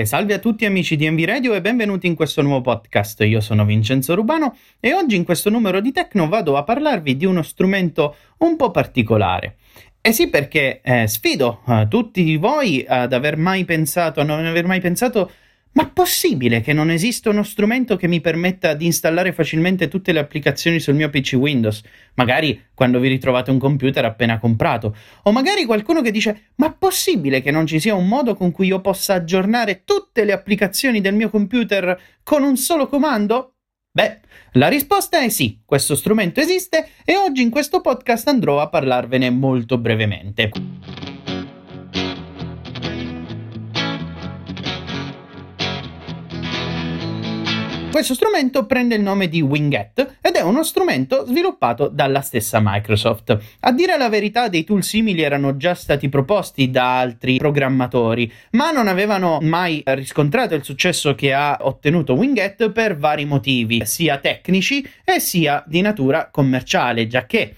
E salve a tutti amici di Envy Radio e benvenuti in questo nuovo podcast. Io sono Vincenzo Rubano e oggi in questo numero di Tecno vado a parlarvi di uno strumento un po' particolare. Eh sì, perché eh, sfido eh, tutti voi ad aver mai pensato, a non aver mai pensato ma possibile che non esista uno strumento che mi permetta di installare facilmente tutte le applicazioni sul mio PC Windows? Magari quando vi ritrovate un computer appena comprato. O magari qualcuno che dice: Ma possibile che non ci sia un modo con cui io possa aggiornare tutte le applicazioni del mio computer con un solo comando? Beh, la risposta è sì, questo strumento esiste e oggi in questo podcast andrò a parlarvene molto brevemente. Questo strumento prende il nome di Winget ed è uno strumento sviluppato dalla stessa Microsoft. A dire la verità, dei tool simili erano già stati proposti da altri programmatori, ma non avevano mai riscontrato il successo che ha ottenuto Winget per vari motivi, sia tecnici e sia di natura commerciale, già che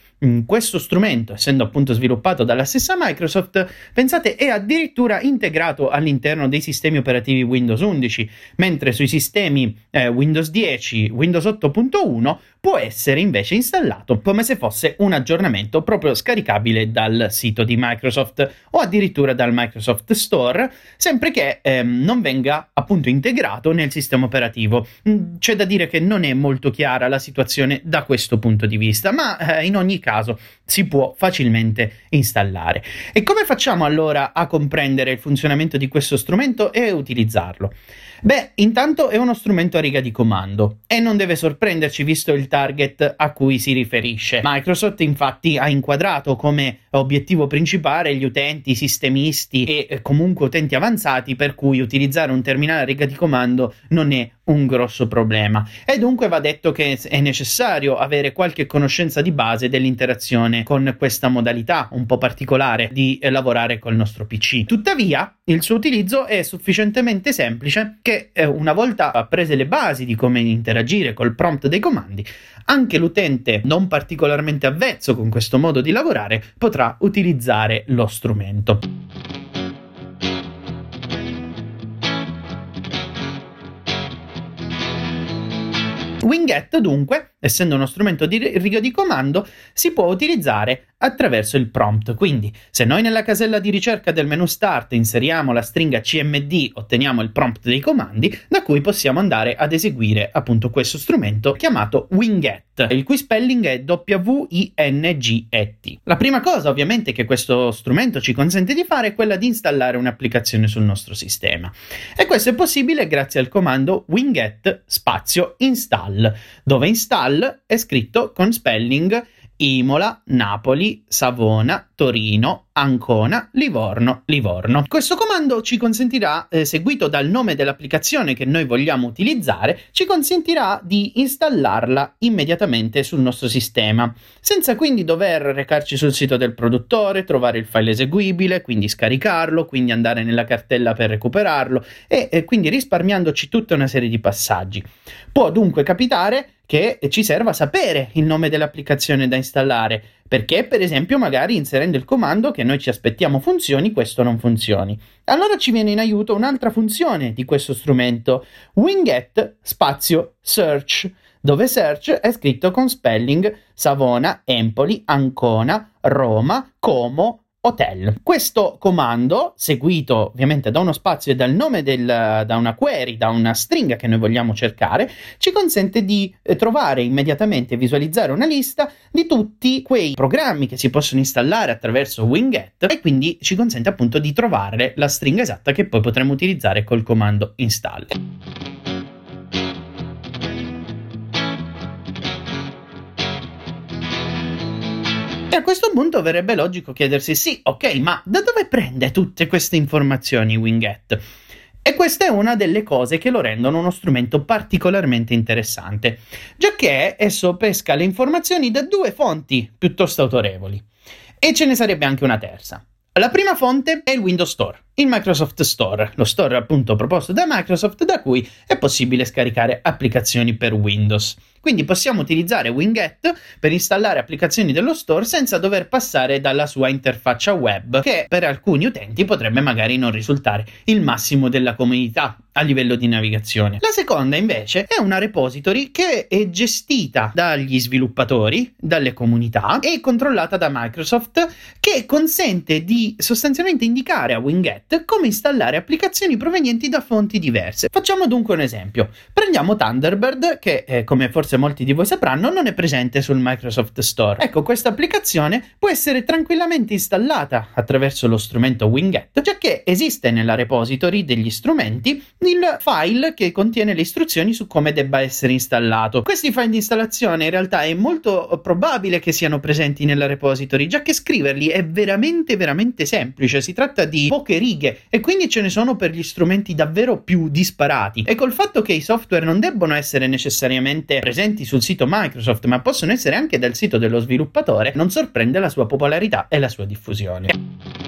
questo strumento, essendo appunto sviluppato dalla stessa Microsoft, pensate è addirittura integrato all'interno dei sistemi operativi Windows 11, mentre sui sistemi eh, Windows 10, Windows 8.1 può essere invece installato come se fosse un aggiornamento proprio scaricabile dal sito di Microsoft o addirittura dal Microsoft Store, sempre che ehm, non venga appunto integrato nel sistema operativo. Mm, c'è da dire che non è molto chiara la situazione da questo punto di vista, ma eh, in ogni caso si può facilmente installare. E come facciamo allora a comprendere il funzionamento di questo strumento e utilizzarlo? Beh, intanto è uno strumento a riga di comando e non deve sorprenderci visto il target a cui si riferisce. Microsoft infatti ha inquadrato come obiettivo principale gli utenti, sistemisti e eh, comunque utenti avanzati per cui utilizzare un terminale a riga di comando non è un grosso problema e dunque va detto che è necessario avere qualche conoscenza di base dell'interazione con questa modalità un po' particolare di eh, lavorare col nostro PC. Tuttavia, il suo utilizzo è sufficientemente semplice che eh, una volta apprese le basi di come interagire col prompt dei comandi, anche l'utente non particolarmente avvezzo con questo modo di lavorare potrà utilizzare lo strumento. Winget, dunque, essendo uno strumento di riga di comando, si può utilizzare attraverso il prompt. Quindi, se noi nella casella di ricerca del menu Start inseriamo la stringa cmd, otteniamo il prompt dei comandi, da cui possiamo andare ad eseguire appunto questo strumento chiamato Winget, il cui spelling è W-I-N-G-E-T. La prima cosa, ovviamente, che questo strumento ci consente di fare è quella di installare un'applicazione sul nostro sistema. E questo è possibile grazie al comando winget spazio install, dove install è scritto con spelling Imola, Napoli, Savona, Torino, Ancona, Livorno, Livorno. Questo comando ci consentirà, eh, seguito dal nome dell'applicazione che noi vogliamo utilizzare, ci consentirà di installarla immediatamente sul nostro sistema, senza quindi dover recarci sul sito del produttore, trovare il file eseguibile, quindi scaricarlo, quindi andare nella cartella per recuperarlo e, e quindi risparmiandoci tutta una serie di passaggi. Può dunque capitare che ci serva sapere il nome dell'applicazione da installare, perché per esempio magari inserendo il comando che noi ci aspettiamo funzioni, questo non funzioni. Allora ci viene in aiuto un'altra funzione di questo strumento, winget spazio search, dove search è scritto con spelling Savona, Empoli, Ancona, Roma, Como, hotel. Questo comando, seguito ovviamente da uno spazio e dal nome del, da una query, da una stringa che noi vogliamo cercare, ci consente di eh, trovare immediatamente e visualizzare una lista di tutti quei programmi che si possono installare attraverso Winget e quindi ci consente appunto di trovare la stringa esatta che poi potremo utilizzare col comando install. E a questo punto verrebbe logico chiedersi: sì, ok, ma da dove prende tutte queste informazioni Winget? E questa è una delle cose che lo rendono uno strumento particolarmente interessante, giacché esso pesca le informazioni da due fonti piuttosto autorevoli. E ce ne sarebbe anche una terza. La prima fonte è il Windows Store, il Microsoft Store, lo store appunto proposto da Microsoft da cui è possibile scaricare applicazioni per Windows. Quindi possiamo utilizzare Winget per installare applicazioni dello store senza dover passare dalla sua interfaccia web, che per alcuni utenti potrebbe magari non risultare il massimo della comunità a livello di navigazione. La seconda invece è una repository che è gestita dagli sviluppatori, dalle comunità e controllata da Microsoft che consente di sostanzialmente indicare a Winget come installare applicazioni provenienti da fonti diverse. Facciamo dunque un esempio. Prendiamo Thunderbird che eh, come forse molti di voi sapranno non è presente sul Microsoft Store. Ecco, questa applicazione può essere tranquillamente installata attraverso lo strumento Winget, già che esiste nella repository degli strumenti il file che contiene le istruzioni su come debba essere installato. Questi file di installazione in realtà è molto probabile che siano presenti nella repository, già che scriverli è veramente veramente semplice, si tratta di poche righe e quindi ce ne sono per gli strumenti davvero più disparati. E col fatto che i software non debbono essere necessariamente presenti sul sito Microsoft, ma possono essere anche dal sito dello sviluppatore, non sorprende la sua popolarità e la sua diffusione.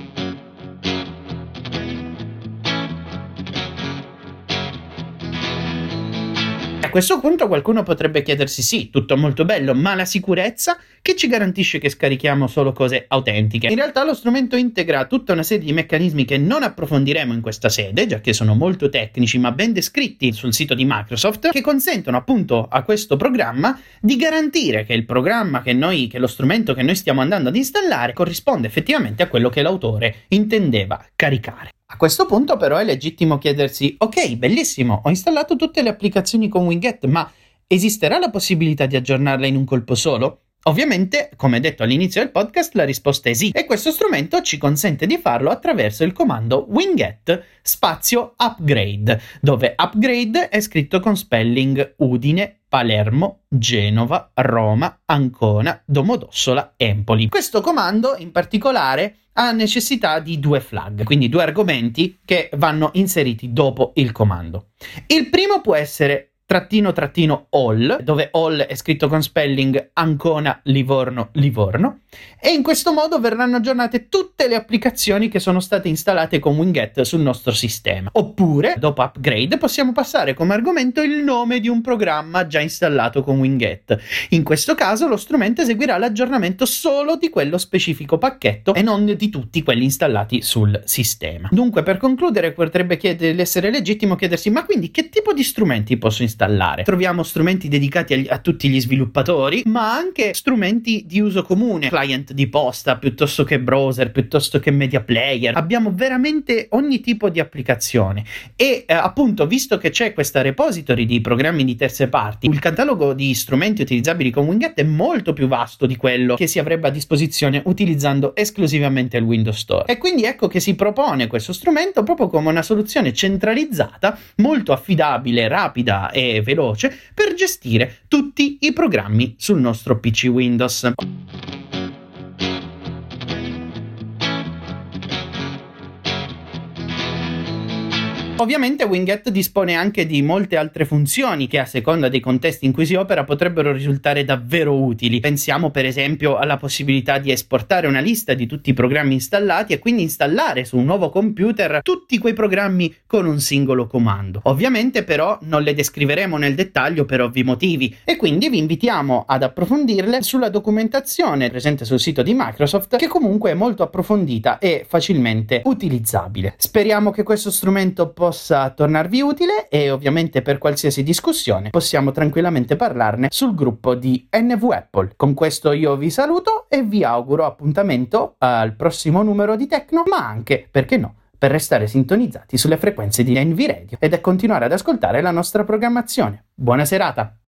Questo punto qualcuno potrebbe chiedersi sì, tutto molto bello, ma la sicurezza che ci garantisce che scarichiamo solo cose autentiche? In realtà lo strumento integra tutta una serie di meccanismi che non approfondiremo in questa sede, già che sono molto tecnici ma ben descritti sul sito di Microsoft, che consentono appunto a questo programma di garantire che il programma che noi, che lo strumento che noi stiamo andando ad installare corrisponde effettivamente a quello che l'autore intendeva caricare. A questo punto però è legittimo chiedersi, ok, bellissimo, ho installato tutte le applicazioni con Winget, ma esisterà la possibilità di aggiornarle in un colpo solo? Ovviamente, come detto all'inizio del podcast, la risposta è sì e questo strumento ci consente di farlo attraverso il comando winget spazio upgrade, dove upgrade è scritto con spelling Udine, Palermo, Genova, Roma, Ancona, Domodossola, Empoli. Questo comando in particolare ha necessità di due flag, quindi due argomenti che vanno inseriti dopo il comando. Il primo può essere trattino trattino all, dove all è scritto con spelling Ancona, Livorno, Livorno, e in questo modo verranno aggiornate tutte le applicazioni che sono state installate con Winget sul nostro sistema. Oppure, dopo upgrade, possiamo passare come argomento il nome di un programma già installato con Winget. In questo caso lo strumento eseguirà l'aggiornamento solo di quello specifico pacchetto e non di tutti quelli installati sul sistema. Dunque, per concludere, potrebbe chiedere, essere legittimo chiedersi: ma quindi che tipo di strumenti posso installare? Installare. Troviamo strumenti dedicati agli, a tutti gli sviluppatori, ma anche strumenti di uso comune, client di posta piuttosto che browser, piuttosto che media player. Abbiamo veramente ogni tipo di applicazione e eh, appunto visto che c'è questa repository di programmi di terze parti, il catalogo di strumenti utilizzabili con Winget è molto più vasto di quello che si avrebbe a disposizione utilizzando esclusivamente il Windows Store. E quindi ecco che si propone questo strumento proprio come una soluzione centralizzata, molto affidabile, rapida veloce per gestire tutti i programmi sul nostro PC Windows. Ovviamente Winget dispone anche di molte altre funzioni che a seconda dei contesti in cui si opera potrebbero risultare davvero utili. Pensiamo per esempio alla possibilità di esportare una lista di tutti i programmi installati e quindi installare su un nuovo computer tutti quei programmi con un singolo comando. Ovviamente però non le descriveremo nel dettaglio per ovvi motivi e quindi vi invitiamo ad approfondirle sulla documentazione presente sul sito di Microsoft che comunque è molto approfondita e facilmente utilizzabile. Speriamo che questo strumento possa possa tornarvi utile e ovviamente per qualsiasi discussione possiamo tranquillamente parlarne sul gruppo di NV Apple. Con questo io vi saluto e vi auguro appuntamento al prossimo numero di Tecno, ma anche, perché no, per restare sintonizzati sulle frequenze di NV Radio ed a continuare ad ascoltare la nostra programmazione. Buona serata!